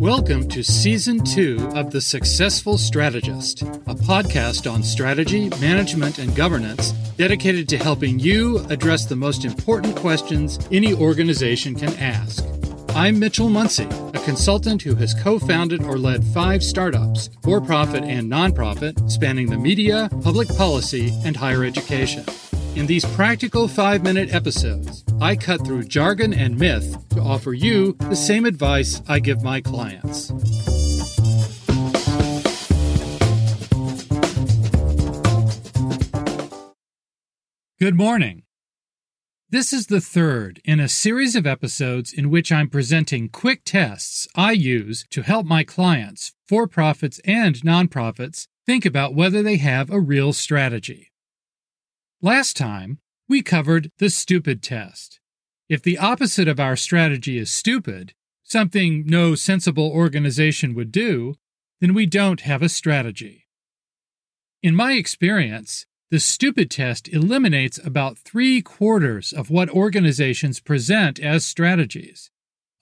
Welcome to Season 2 of The Successful Strategist, a podcast on strategy, management, and governance dedicated to helping you address the most important questions any organization can ask. I'm Mitchell Muncy, a consultant who has co founded or led five startups, for profit and nonprofit, spanning the media, public policy, and higher education. In these practical five minute episodes, I cut through jargon and myth to offer you the same advice I give my clients. Good morning. This is the third in a series of episodes in which I'm presenting quick tests I use to help my clients, for profits and nonprofits, think about whether they have a real strategy. Last time, we covered the stupid test. If the opposite of our strategy is stupid, something no sensible organization would do, then we don't have a strategy. In my experience, the stupid test eliminates about three quarters of what organizations present as strategies.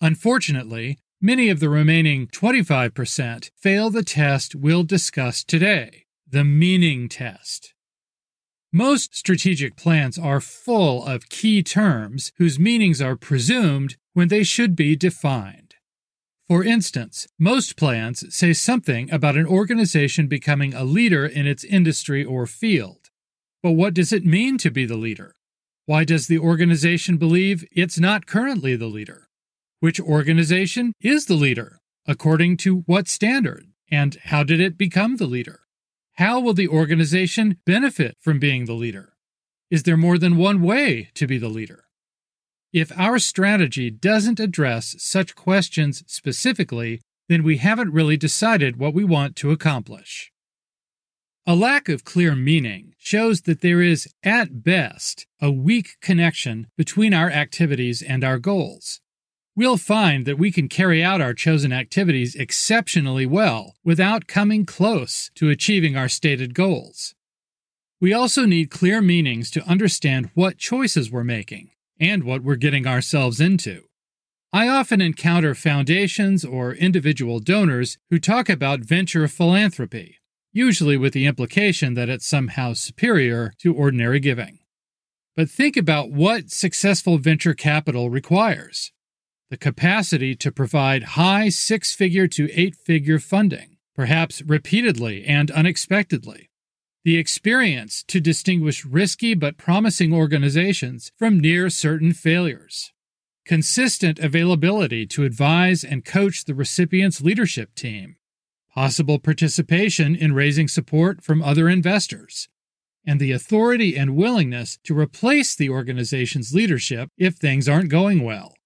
Unfortunately, many of the remaining 25% fail the test we'll discuss today the meaning test. Most strategic plans are full of key terms whose meanings are presumed when they should be defined. For instance, most plans say something about an organization becoming a leader in its industry or field. But what does it mean to be the leader? Why does the organization believe it's not currently the leader? Which organization is the leader? According to what standard? And how did it become the leader? How will the organization benefit from being the leader? Is there more than one way to be the leader? If our strategy doesn't address such questions specifically, then we haven't really decided what we want to accomplish. A lack of clear meaning shows that there is, at best, a weak connection between our activities and our goals we'll find that we can carry out our chosen activities exceptionally well without coming close to achieving our stated goals. We also need clear meanings to understand what choices we're making and what we're getting ourselves into. I often encounter foundations or individual donors who talk about venture philanthropy, usually with the implication that it's somehow superior to ordinary giving. But think about what successful venture capital requires the capacity to provide high six figure to eight figure funding, perhaps repeatedly and unexpectedly, the experience to distinguish risky but promising organizations from near certain failures, consistent availability to advise and coach the recipient's leadership team, possible participation in raising support from other investors, and the authority and willingness to replace the organization's leadership if things aren't going well.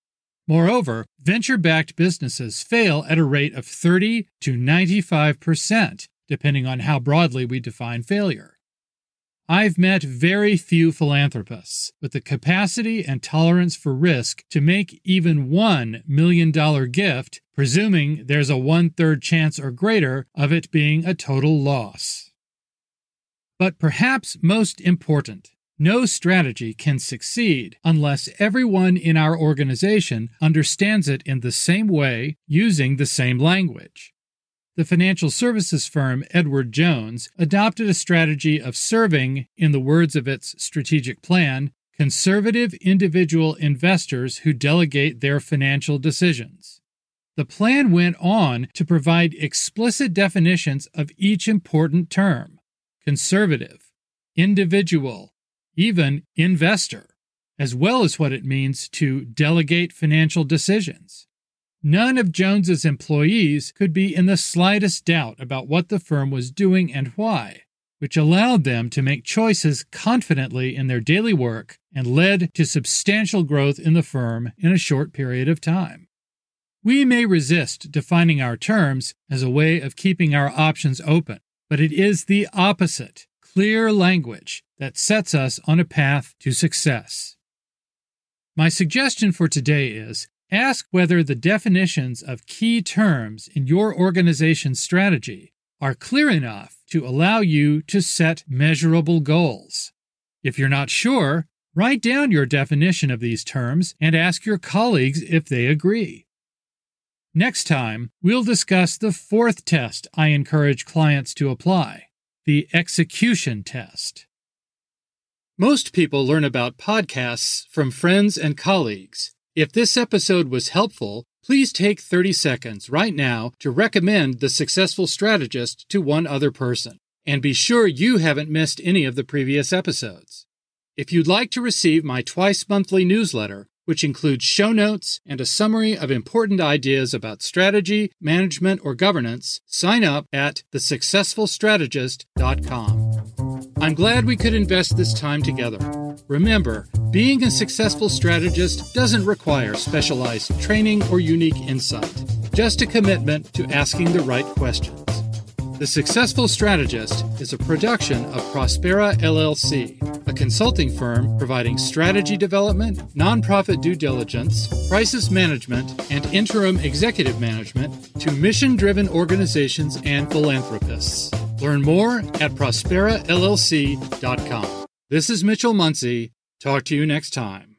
Moreover, venture backed businesses fail at a rate of 30 to 95%, depending on how broadly we define failure. I've met very few philanthropists with the capacity and tolerance for risk to make even one million dollar gift, presuming there's a one third chance or greater of it being a total loss. But perhaps most important, no strategy can succeed unless everyone in our organization understands it in the same way, using the same language. The financial services firm Edward Jones adopted a strategy of serving, in the words of its strategic plan, conservative individual investors who delegate their financial decisions. The plan went on to provide explicit definitions of each important term conservative, individual, even investor, as well as what it means to delegate financial decisions. None of Jones's employees could be in the slightest doubt about what the firm was doing and why, which allowed them to make choices confidently in their daily work and led to substantial growth in the firm in a short period of time. We may resist defining our terms as a way of keeping our options open, but it is the opposite clear language that sets us on a path to success. My suggestion for today is ask whether the definitions of key terms in your organization's strategy are clear enough to allow you to set measurable goals. If you're not sure, write down your definition of these terms and ask your colleagues if they agree. Next time, we'll discuss the fourth test I encourage clients to apply the execution test. Most people learn about podcasts from friends and colleagues. If this episode was helpful, please take 30 seconds right now to recommend The Successful Strategist to one other person. And be sure you haven't missed any of the previous episodes. If you'd like to receive my twice monthly newsletter, which includes show notes and a summary of important ideas about strategy, management, or governance, sign up at thesuccessfulstrategist.com. I'm glad we could invest this time together. Remember, being a successful strategist doesn't require specialized training or unique insight, just a commitment to asking the right questions. The Successful Strategist is a production of Prospera LLC, a consulting firm providing strategy development, nonprofit due diligence, crisis management, and interim executive management to mission driven organizations and philanthropists. Learn more at prosperallc.com. This is Mitchell Muncy. Talk to you next time.